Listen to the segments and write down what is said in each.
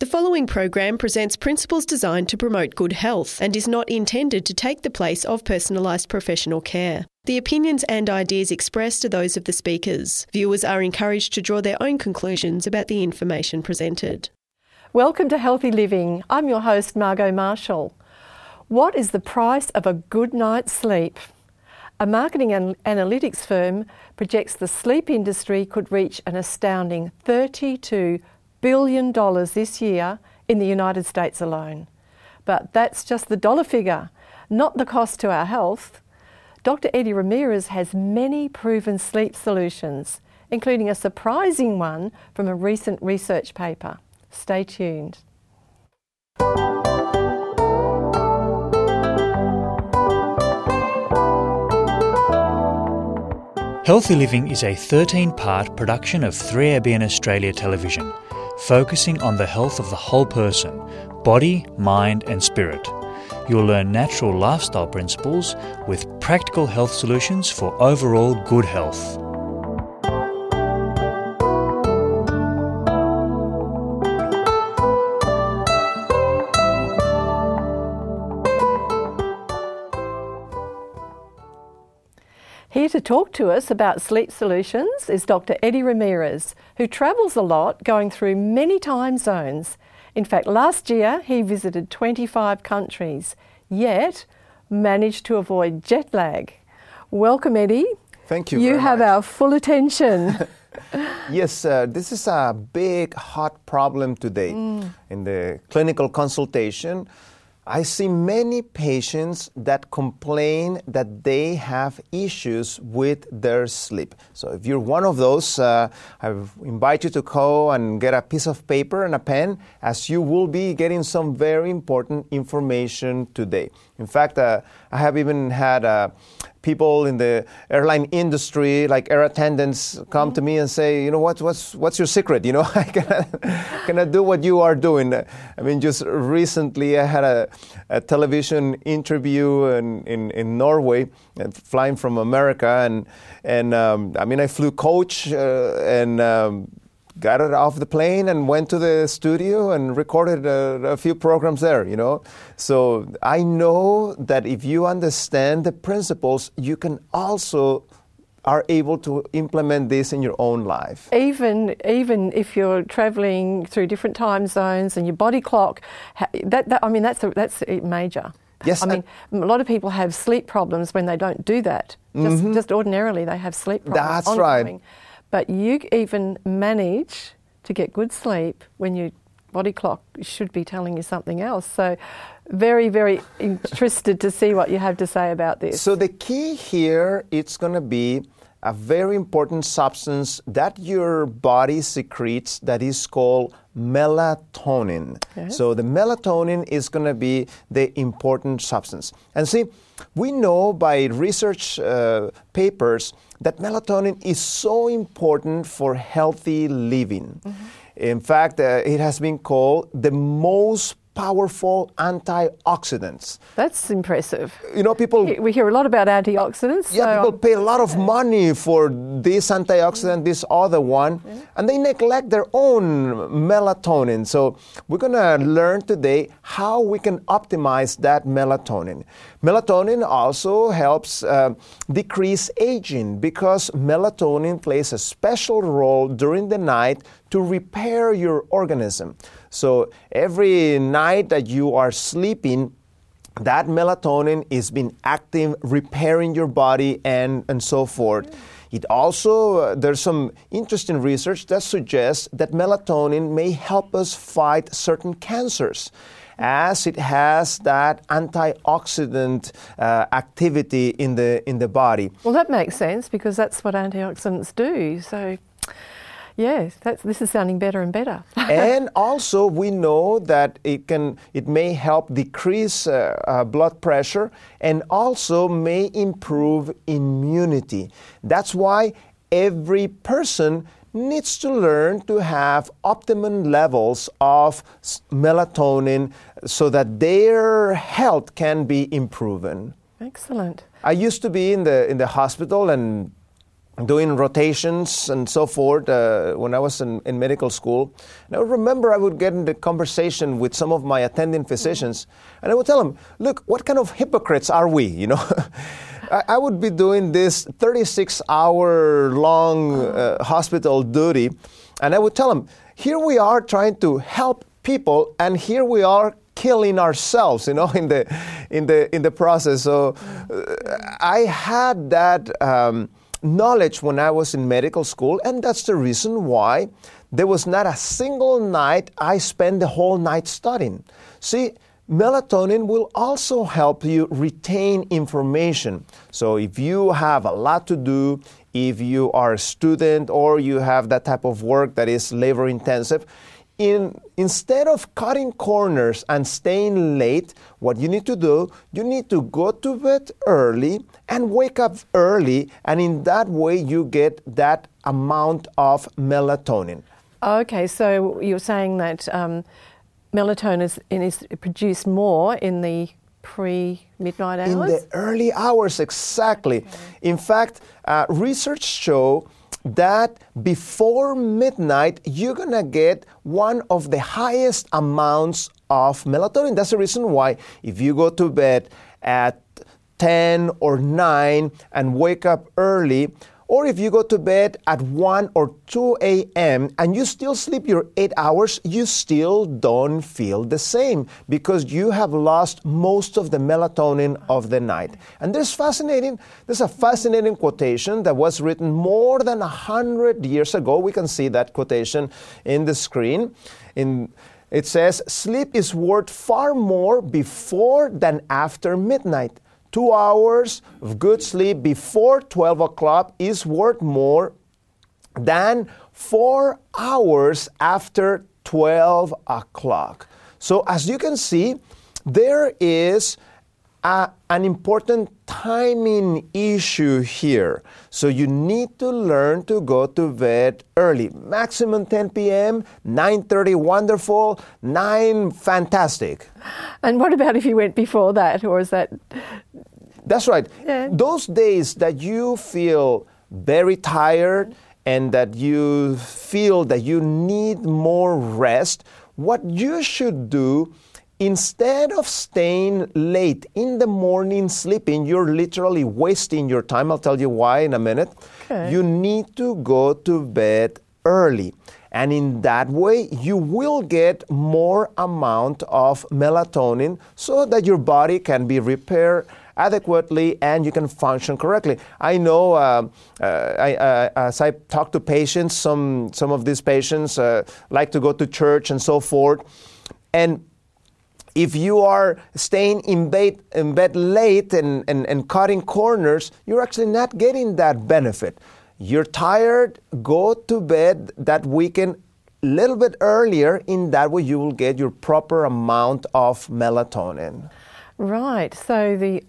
The following program presents principles designed to promote good health and is not intended to take the place of personalised professional care. The opinions and ideas expressed are those of the speakers. Viewers are encouraged to draw their own conclusions about the information presented. Welcome to Healthy Living. I'm your host, Margot Marshall. What is the price of a good night's sleep? A marketing analytics firm projects the sleep industry could reach an astounding $32 billion dollars this year in the United States alone. But that's just the dollar figure, not the cost to our health. Dr. Eddie Ramirez has many proven sleep solutions, including a surprising one from a recent research paper. Stay tuned. Healthy Living is a 13 part production of 3ABN Australia Television, focusing on the health of the whole person body, mind, and spirit. You'll learn natural lifestyle principles with practical health solutions for overall good health. To talk to us about sleep solutions is Dr. Eddie Ramirez, who travels a lot going through many time zones. In fact, last year he visited 25 countries, yet managed to avoid jet lag. Welcome, Eddie. Thank you. You have much. our full attention. Yes, uh, this is a big hot problem today. Mm. In the clinical consultation, I see many patients that complain that they have issues with their sleep. So, if you're one of those, uh, I invite you to go and get a piece of paper and a pen, as you will be getting some very important information today. In fact, uh, I have even had uh, people in the airline industry, like air attendants, come to me and say, you know, what, what's, what's your secret? You know, I cannot, do what you are doing. I mean, just recently I had a, a television interview in, in, in Norway, uh, flying from America, and, and um, I mean, I flew coach uh, and um, got it off the plane and went to the studio and recorded a, a, few programs there you know so i know that if you understand the principles you can also are able to implement this in your own life even even if you're traveling through different time zones and your body clock that, that i mean that's a, that's major Yes, I mean, a lot of people have sleep problems when they don't do that. Just, Mhm. just ordinarily, they have sleep problems. That's ongoing. right. But you even manage to get good sleep when your body clock should be telling you something else. So, very, very interested to see what you have to say about this. So the key here it's going to be a very important substance that your body secretes that is called melatonin. Yes. So the melatonin is going to be the important substance. And see, we know by research uh, papers that melatonin is so important for healthy living. In fact, uh, it has been called the most powerful antioxidants. That's impressive. You know, people We hear a lot about antioxidants. yeah, so people pay a lot of money for this antioxidant, this other one, and they neglect their own melatonin. So, we're going to learn today how we can optimize that melatonin. Melatonin also helps uh, decrease aging because melatonin plays a special role during the night to repair your organism. So, every night that you are sleeping, that melatonin is been active repairing your body and, and so forth. It also uh, there's some interesting research that suggests that melatonin may help us fight certain cancers as it has that antioxidant uh, activity in the in the body. Well, that makes sense because that's what antioxidants do. So, yes, that's, this is sounding better and better. and also we know that it can it may help decrease uh, uh, blood pressure and also may improve immunity that's why every person needs to learn to have optimum levels of melatonin so that their health can be improved Excellent. I used to be in the in the hospital and doing rotations and so forth uh, when I was in, in, medical school. And I remember I would get into conversation with some of my attending physicians, and I would tell them, "Look, what kind of hypocrites are we?" You know. I, would be doing this 36 hour long uh, hospital duty, and I would tell them, here we are trying to help people, and here we are killing ourselves, you know, in the in the in the process. So uh, I had that um, knowledge when I was in medical school, and that's the reason why there was not a single night I spent the whole night studying. See. Melatonin will also help you retain information. So, if you have a lot to do, if you are a student or you have that type of work that is labor intensive, in, instead of cutting corners and staying late, what you need to do, you need to go to bed early and wake up early, and in that way, you get that amount of melatonin. Okay, so you're saying that um, melatonin is, is produced more in the pre midnight hours? In the early hours, exactly. Okay. In fact, uh, research show that before midnight, you're going to get one of the highest amounts of melatonin. That's the reason why if you go to bed at 10 or 9 and wake up early, or if you go to bed at 1 or 2 a.m. and you still sleep your 8 hours, you still don't feel the same because you have lost most of the melatonin of the night. And there's fascinating, there's a fascinating quotation that was written more than 100 years ago. We can see that quotation in the screen. In it says, sleep is worth far more before than after midnight. Two hours of good sleep before 12 o'clock is worth more than four hours after 12 o'clock. So, as you can see, there is a, an important timing issue here. So you need to learn to go to bed early. Maximum 10 p.m., 9:30 wonderful, 9 fantastic. And what about if you went before that or is that That's right. Yeah. Those days that you feel very tired and that you feel that you need more rest, what you should do instead of staying late in the morning sleeping, you're literally wasting your time. I'll tell you why in a minute. Okay. You need to go to bed early. And in that way, you will get more amount of melatonin so that your body can be repaired adequately and you can function correctly. I know uh, uh, I, uh, as I talk to patients, some, some of these patients uh, like to go to church and so forth. And if you are staying in bed, in bed late and, and, and cutting corners, you're actually not getting that benefit. You're tired, go to bed that weekend a little bit earlier. In that way, you will get your proper amount of melatonin. Right. So the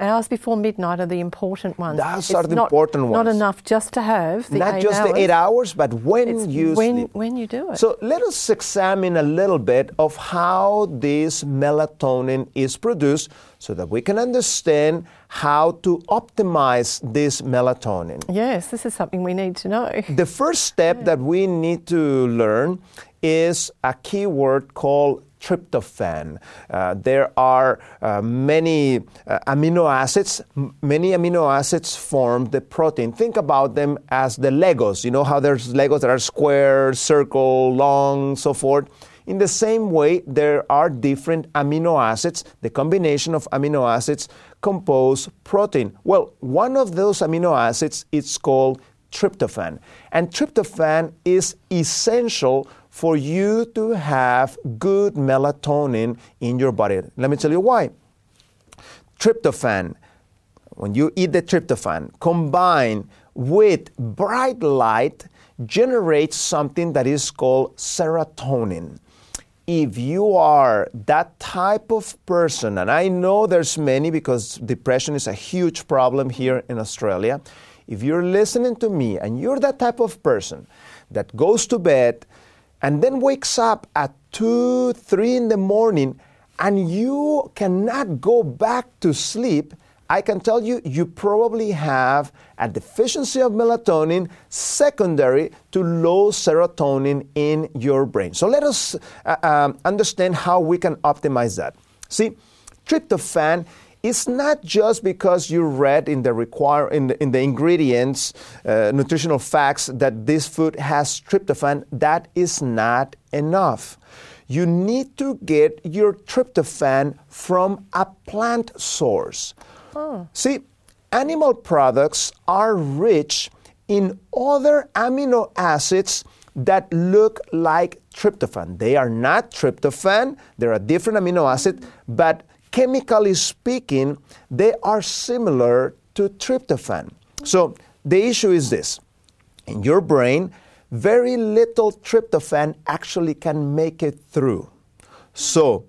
hours before midnight are the important ones. Those are the not, important ones. Not enough just to have the Not just hours. the eight hours, but when it's you when, sleep. When you do it. So let us examine a little bit of how this melatonin is produced so that we can understand how to optimize this melatonin. Yes, this is something we need to know. The first step yeah. that we need to learn is a keyword called tryptophan. Uh, there are uh, many uh, amino acids. M- many amino acids form the protein. Think about them as the Legos. You know how there's Legos that are square, circle, long, so forth. In the same way, there are different amino acids. The combination of amino acids compose protein. Well, one of those amino acids is called tryptophan. And tryptophan is essential for you to have good melatonin in your body. Let me tell you why. Tryptophan, when you eat the tryptophan, combined with bright light, generates something that is called serotonin. If you are that type of person, and I know there's many because depression is a huge problem here in Australia, if you're listening to me and you're that type of person that goes to bed and then wakes up at 2, 3 in the morning and you cannot go back to sleep, I can tell you, you probably have a deficiency of melatonin secondary to low serotonin in your brain. So let us uh, um, understand how we can optimize that. See, tryptophan is not just because you read in the require in the, in the ingredients, uh, nutritional facts that this food has tryptophan. That is not enough. You need to get your tryptophan from a plant source. Oh. See, animal products are rich in other amino acids that look like tryptophan. They are not tryptophan, they're a different amino acid, but chemically speaking, they are similar to tryptophan. So the issue is this in your brain, very little tryptophan actually can make it through. So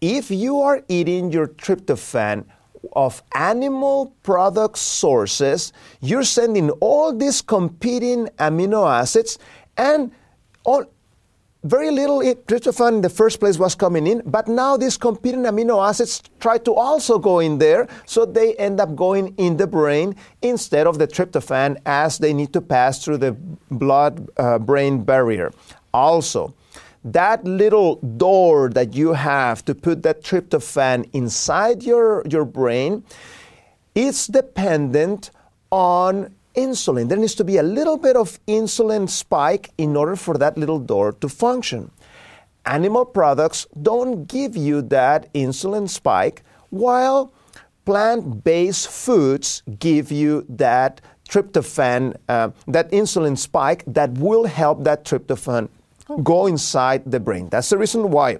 if you are eating your tryptophan of animal product sources, you're sending all these competing amino acids and all, very little tryptophan in the first place was coming in, but now these competing amino acids try to also go in there, so they end up going in the brain instead of the tryptophan as they need to pass through the blood uh, brain barrier. Also, that little door that you have to put that tryptophan inside your, your brain, is dependent on insulin. There needs to be a little bit of insulin spike in order for that little door to function. Animal products don't give you that insulin spike, while plant based foods give you that tryptophan, uh, that insulin spike that will help that tryptophan go inside the brain. That's the reason why,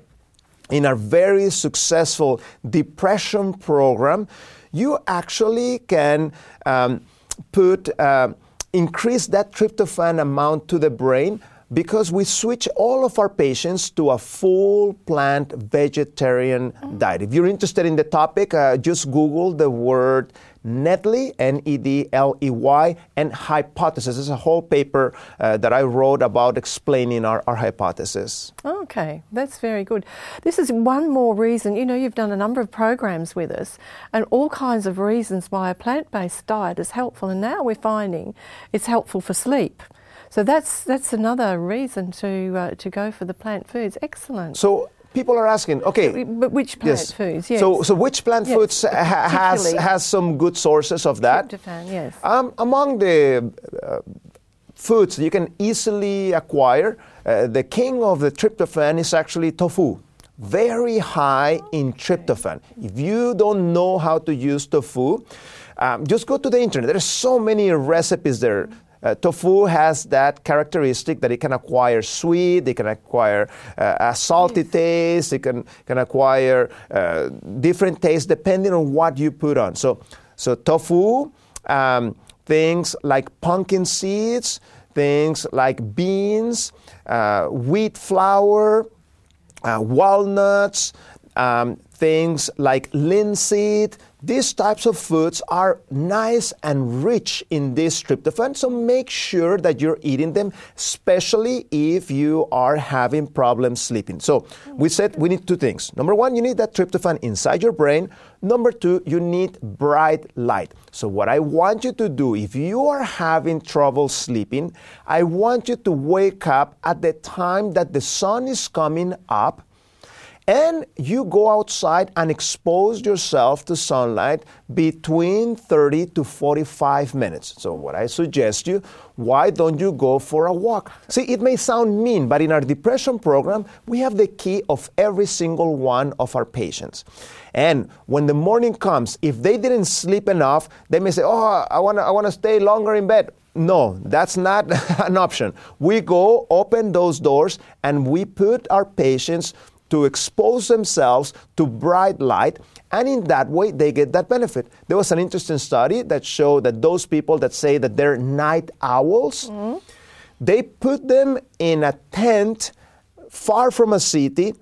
in our very successful depression program, you actually can. Um, put uh, increase that tryptophan amount to the brain because we switch all of our patients to a full plant vegetarian mm-hmm. diet. If you're interested in the topic, uh, just Google the word Nedley, N E D L E Y, and hypothesis. There's a whole paper uh, that I wrote about explaining our, our hypothesis. Okay, that's very good. This is one more reason. You know, you've done a number of programs with us, and all kinds of reasons why a plant based diet is helpful, and now we're finding it's helpful for sleep. So that's that's another reason to uh, to go for the plant foods. Excellent. So people are asking, okay, but which plant yes. foods? Yes. So, so which plant yes. foods ha- has has some good sources of that? Tryptophan, yes. Um, among the uh, foods you can easily acquire, uh, the king of the tryptophan is actually tofu. Very high in tryptophan. If you don't know how to use tofu, um, just go to the internet. There are so many recipes there. Uh, tofu has that characteristic that it can acquire sweet, it can acquire uh, a salty taste, it can, can acquire uh, different tastes depending on what you put on. So, so tofu, um, things like pumpkin seeds, things like beans, uh, wheat flour, uh, walnuts, um, things like linseed, these types of foods are nice and rich in this tryptophan, so make sure that you're eating them, especially if you are having problems sleeping. So, we said we need two things. Number one, you need that tryptophan inside your brain. Number two, you need bright light. So, what I want you to do, if you are having trouble sleeping, I want you to wake up at the time that the sun is coming up and you go outside and expose yourself to sunlight between 30 to 45 minutes. So, what I suggest you, why don't you go for a walk? See, it may sound mean, but in our depression program, we have the key of every single one of our patients. And when the morning comes, if they didn't sleep enough, they may say, Oh, I wanna, I wanna stay longer in bed. No, that's not an option. We go open those doors and we put our patients to expose themselves to bright light, and in that way they get that benefit. There was an interesting study that showed that those people that say that they're night owls, mm-hmm. they put them in a tent far from a city,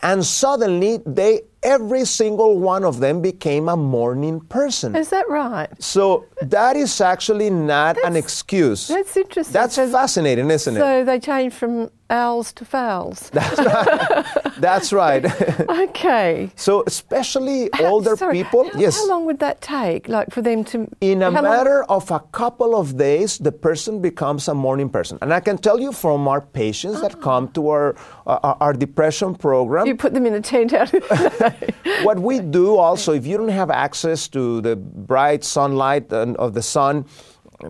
and suddenly they every single one of them became a morning person. Is that right? So that is actually not that's, an excuse. That's interesting. That's fascinating, isn't it? So they changed from owls to fowls. That's right. That's right. okay. so especially older sorry, people, how, yes. How long would that take? Like for them to. In a how long- matter of a couple of days, the person becomes a morning person. And I can tell you from our patients that come to our, uh, our, our depression program, You put them in a tent out. what we do also, if you don't have access to the bright sunlight of the sun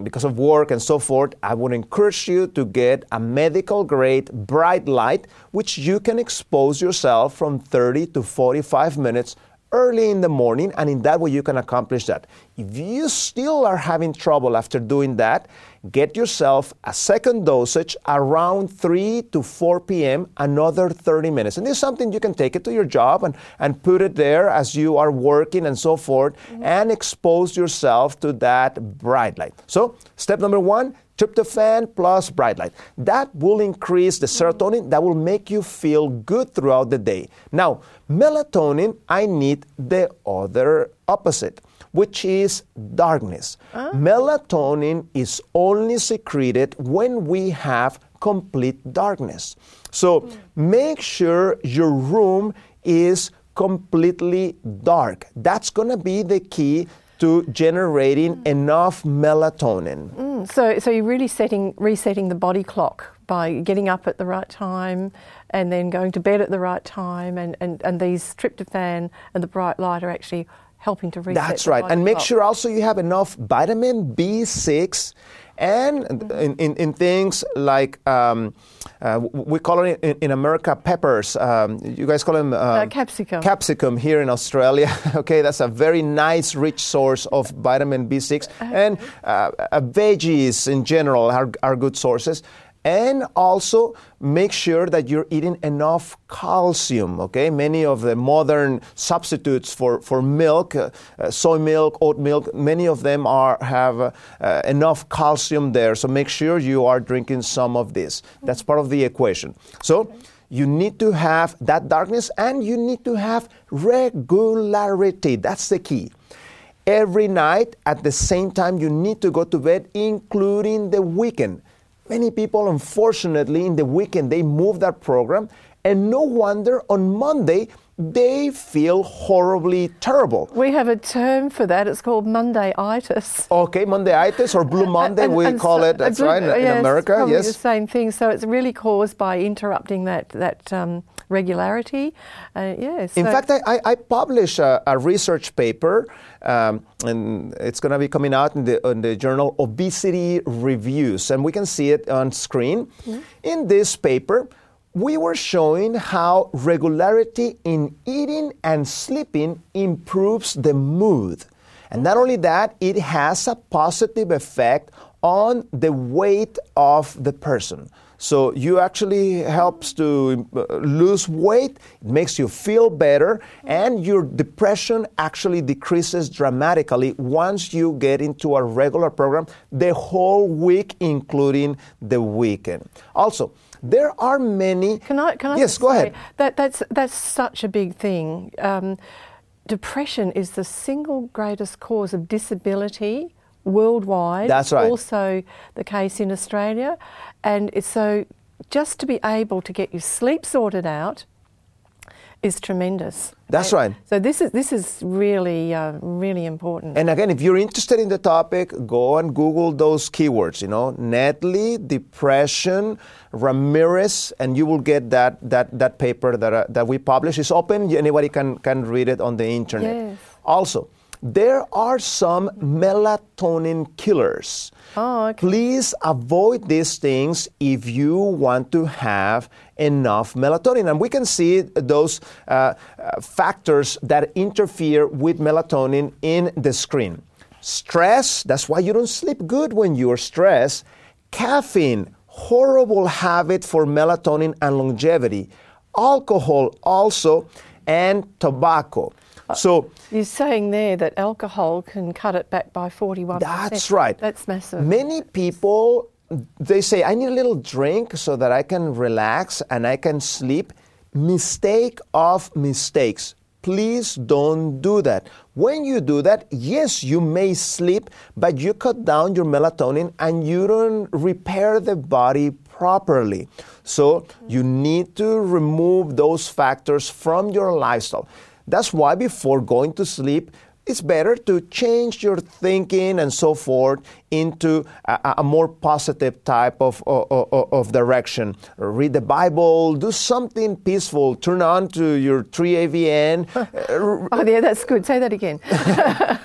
because of work and so forth, I would encourage you to get a medical grade bright light, which you can expose yourself from 30 to 45 minutes early in the morning, and in that way you can accomplish that. If you still are having trouble after doing that, get yourself a second dosage around 3 to 4 p.m., another 30 minutes. And this is something you can take it to your job and, and put it there as you are working and so forth, and expose yourself to that bright light. So, step number one, tryptophan plus bright light. That will increase the serotonin, that will make you feel good throughout the day. Now, melatonin, I need the other opposite, which is darkness. Melatonin is only secreted when we have complete darkness. So, make sure your room is completely dark. That's going to be the key to generating enough melatonin. Mm, so, so you're really setting, resetting the body clock by getting up at the right time and then going to bed at the right time, and, and, and these tryptophan and the bright light are actually helping to reset. That's right. And make clock. sure also you have enough vitamin B6 and in, in, in things like um, uh, we call it in, in America peppers. Um, you guys call them um, capsicum. Capsicum here in Australia. okay, that's a very nice, rich source of vitamin B6. And uh, uh, veggies in general are, are good sources. And also make sure that you're eating enough calcium. Okay, many of the modern substitutes for, for milk, uh, uh, soy milk, oat milk, many of them are have uh, uh, enough calcium there. So make sure you are drinking some of this. That's part of the equation. So you need to have that darkness and you need to have regularity. That's the key. Every night at the same time, you need to go to bed, including the weekend. Many people, unfortunately, in the weekend, they move that program, and no wonder on Monday they feel horribly terrible. We have a term for that. It's called Mondayitis. Okay, Mondayitis or Blue Monday, And- we and call so- it. That's uh, right in, in America. Yes. the same thing. So it's really caused by interrupting that that um, regularity. Uh, yes. In fact, I, I, I published a, a research paper, um, and it's going to be coming out in the, in the journal Obesity Reviews, and we can see it on screen. In this paper, we were showing how regularity in eating and sleeping improves the mood. And not only that, it has a positive effect on the weight of the person. So you actually helps to uh, lose weight, it makes you feel better, and your depression actually decreases dramatically once you get into a regular program the whole week, including the weekend. Also, there are many. Can I? Can I? Yes, go ahead. That that's that's such a big thing. Um, depression is the single greatest cause of disability worldwide. That's right. Also, the case in Australia, and it's so just to be able to get your sleep sorted out is tremendous. That's right. So this is this is really uh, really important. And again, if you're interested in the topic, go and Google those keywords, you know, Nedley, depression, Ramirez, and you will get that, that, that paper that, uh, that we publish. It's open, anybody can, can read it on the internet. Yes. Also, there are some melatonin killers. Oh, okay. Please avoid these things if you want to have enough melatonin. And we can see those uh, uh, factors that interfere with melatonin in the screen. Stress, that's why you don't sleep good when you're stressed. Caffeine, horrible habit for melatonin and longevity. Alcohol, also, and tobacco. Uh, so, You're saying there that alcohol can cut it back by 41%. That's right. That's massive. Many people they say I need a little drink so that I can relax and I can sleep. Mistake of mistakes. Please don't do that. When you do that, yes, you may sleep, but you cut down your melatonin and you don't repair the body properly. So you need to remove those factors from your lifestyle. That's why before going to sleep, it's better to change your thinking and so forth into a, a more positive type of, of, of, direction. Read the Bible, do something peaceful, turn on to your 3ABN. oh, yeah, that's good. Say that again.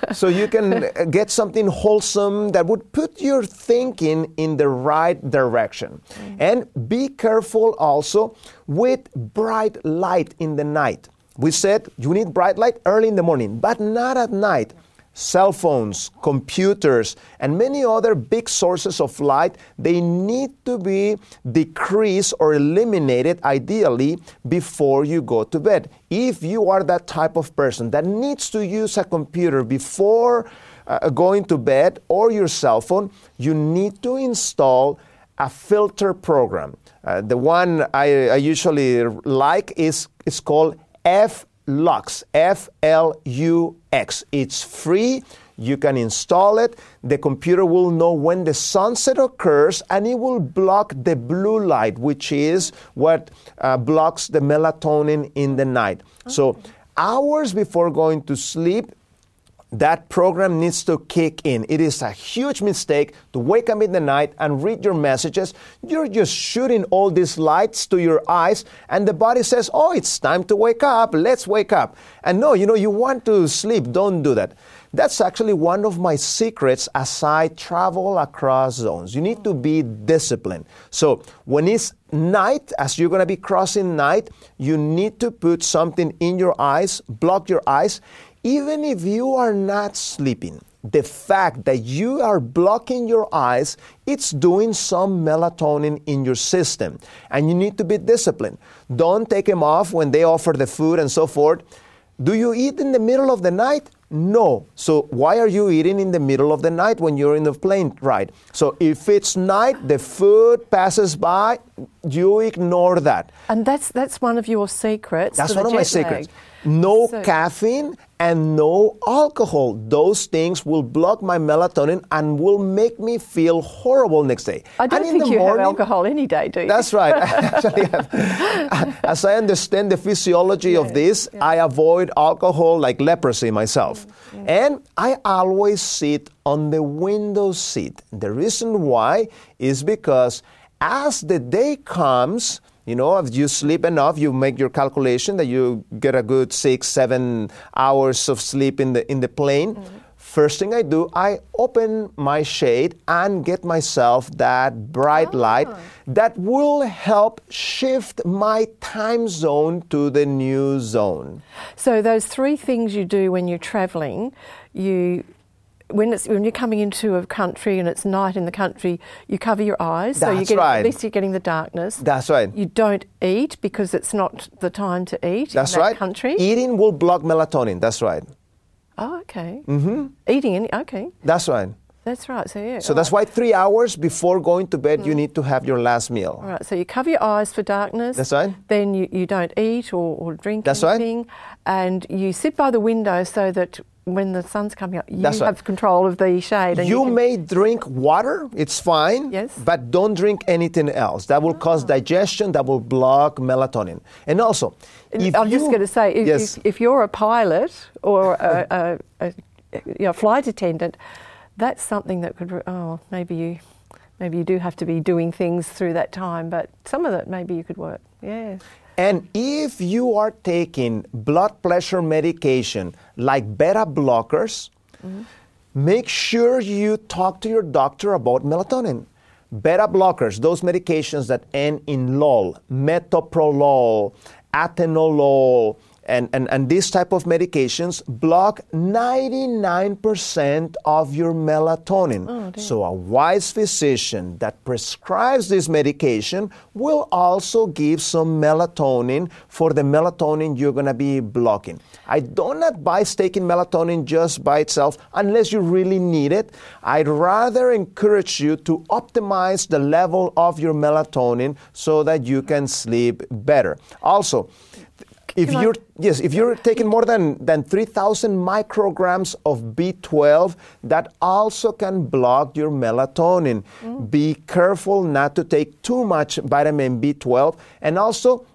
so you can get something wholesome that would put your thinking in the right direction. Mm-hmm. And be careful also with bright light in the night. We said you need bright light early in the morning, but not at night. Cell phones, computers, and many other big sources of light, they need to be decreased or eliminated ideally before you go to bed. If you are that type of person that needs to use a computer before uh, going to bed or your cell phone, you need to install a filter program. Uh, the one I, I usually like is, is called F-Lux, F-L-U-X. It's free. You can install it. The computer will know when the sunset occurs and it will block the blue light, which is what uh, blocks the melatonin in the night. Okay. So, hours before going to sleep, that program needs to kick in. It is a huge mistake to wake up in the night and read your messages. You're just shooting all these lights to your eyes, and the body says, Oh, it's time to wake up. Let's wake up. And no, you know, you want to sleep. Don't do that. That's actually one of my secrets as I travel across zones. You need to be disciplined. So when it's night, as you're going to be crossing night, you need to put something in your eyes, block your eyes even if you are not sleeping, the fact that you are blocking your eyes, it's doing some melatonin in your system. And you need to be disciplined. Don't take them off when they offer the food and so forth. Do you eat in the middle of the night? No. So why are you eating in the middle of the night when you're in the plane ride? So if it's night, the food passes by, you ignore that. And that's that's one of your secrets. That's one of my secrets. No so, caffeine and no alcohol. Those things will block my melatonin and will make me feel horrible next day. I don't think you morning, have alcohol any day, do you? That's right. Actually, as I understand the physiology of this, I avoid alcohol like leprosy myself. Mm-hmm. And I always sit on the window seat. The reason why is because as the day comes, you know, if you sleep enough, you make your calculation that you get a good six, seven hours of sleep in the in the plane. Mm-hmm. First thing I do, I open my shade and get myself that bright oh. light that will help shift my time zone to the new zone. So those three things you do when you're traveling, you when it's when you're coming into a country and it's night in the country, you cover your eyes, That's so you get right. at least you're getting the darkness. That's right. You don't eat because it's not the time to eat. That's in that right. Country. Eating will block melatonin. That's right. Oh, okay. Mm-hmm. Eating any? Okay. That's right. That's right. So yeah. So that's why three hours before going to bed, mm. you need to have your last meal. All right. So you cover your eyes for darkness. That's right. Then you, you don't eat or, or drink that's anything. Right. And you sit by the window so that when the sun's coming up, you That's have right. control of the shade. You, you may drink water, it's fine. Yes. But don't drink anything else. That will oh. cause ah. digestion, that will block melatonin. And also, if I'm you, just going to say, if, yes. if, if, you're a pilot or a, a, a you know, flight attendant, that's something that could, oh, maybe you. Maybe you do have to be doing things through that time, but some of it maybe you could work. Yeah. And if you are taking blood pressure medication like beta blockers, mm-hmm. make sure you talk to your doctor about melatonin. Beta blockers, those medications that end in LOL, metoprolol, atenolol, and, and, and these type of medications block 99% of your melatonin. Oh, so a wise physician that prescribes this medication will also give some melatonin for the melatonin you're going to be blocking. I don't advise taking melatonin just by itself unless you really need it. I'd rather encourage you to optimize the level of your melatonin so that you can sleep better. Also, If you're yes, if you're taking more than than 3,000 micrograms of B12, that also can block your melatonin. Mm. Be careful not to take too much vitamin B12, and also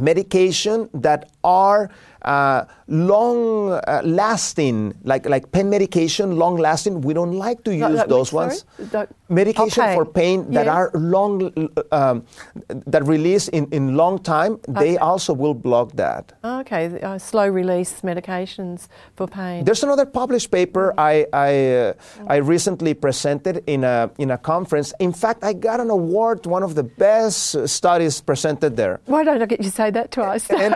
medication that are uh, long uh, lasting, like like pain medication, long lasting. We don't like to use like those ones. The- medication oh, for pain. that Yes. are long, um, that release in, in long time. They also will block that. Okay, uh, slow release medications for pain. There's another published paper I I, uh, I recently presented in a in a conference. In fact, I got an award, one of the best uh, studies presented there. Why don't I get you to say that twice? And,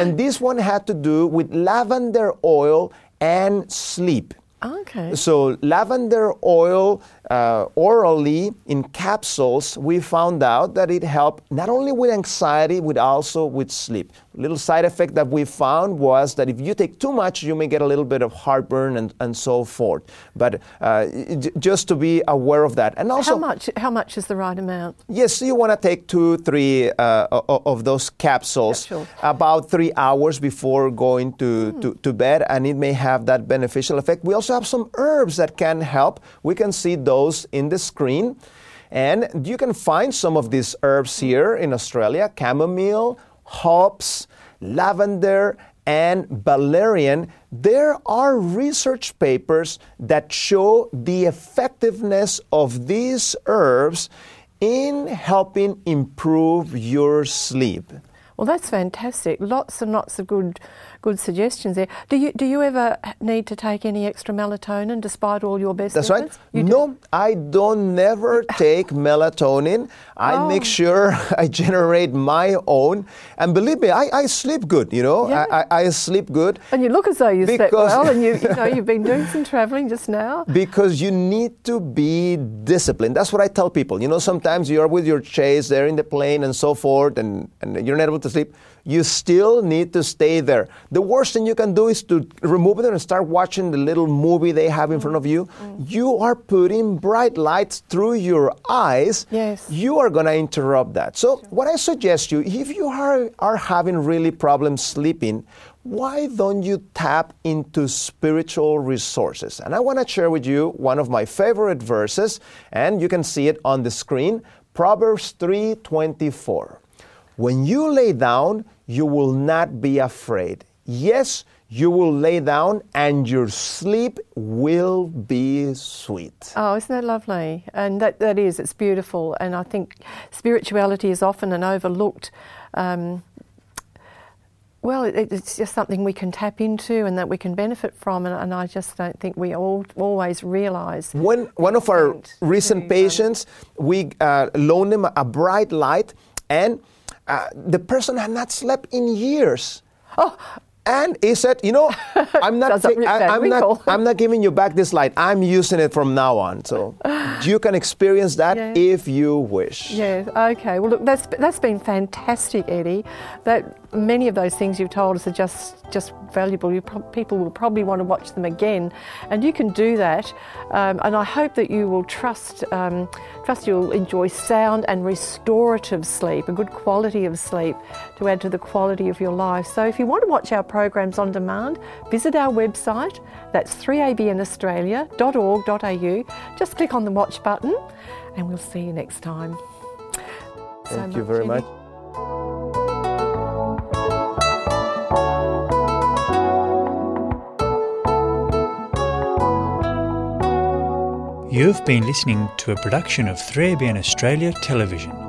and this one had to do with lavender oil and sleep. okay. So, lavender oil uh, orally in capsules, we found out that it helped not only with anxiety, but also with sleep. Little side effect that we found was that if you take too much, you may get a little bit of heartburn and, and so forth. But uh, j- just to be aware of that. And also, how much? How much is the right amount? Yes, you want to take two, three uh, of those capsules Capsule. about three hours before going to, to, to bed, and it may have that beneficial effect. We also have some herbs that can help. We can see those in the screen. And you can find some of these herbs here in Australia chamomile, hops, lavender, and valerian, there are research papers that show the effectiveness of these herbs in helping improve your sleep. Well, that's fantastic. Lots and lots of good, good suggestions there. Do you do you ever need to take any extra melatonin despite all your best That's right. efforts? You do? no, I don't never take melatonin. I Oh. make sure I generate my own. And believe me, I, I sleep good, you know. Yeah. I, I, I sleep good. And you look as though you slept well, and you you know you've been doing some travelling just now. Because you need to be disciplined. That's what I tell people. You know, sometimes you're with your chase there in the plane and so forth, and, and you're not able to sleep. You still need to stay there. The worst thing you can do is to remove it and start watching the little movie they have in front of you. Mm. You are putting bright lights through your eyes. Yes. You are going to interrupt that. So, what I suggest you, if you are, are having really problems sleeping, why don't you tap into spiritual resources? And I want to share with you one of my favorite verses, and you can see it on the screen Proverbs 3:24. When you lay down, you will not be afraid. Yes, you will lay down, and your sleep will be sweet. Oh, isn't that lovely? And that, that is, it's beautiful. And I think spirituality is often an overlooked. Um, well, it, it's just something we can tap into and that we can benefit from, and, and I just don't think we all always realise. When one of our recent um, patients, we uh, loaned him a bright light, and uh, the person had not slept in years. Oh, And he said, "You know, I'm not, ta- I, am not. I'm not giving you back this light. I'm using it from now on. So you can experience that Yeah. if you wish." Yeah. Okay. Well, look, that's that's been fantastic, Eddie. That many of those things you've told us are just just valuable. You pro- people will probably want to watch them again, and you can do that. Um, and I hope that you will trust um, trust you'll enjoy sound and restorative sleep, a good quality of sleep, to add to the quality of your life. So, if you want to watch our programs on demand, visit our website. That's 3abnaustralia.org.au. Just click on the watch button, and we'll see you next time. So Thank you very Eddie. much. You've been listening to a production of 3ABN Australia Television.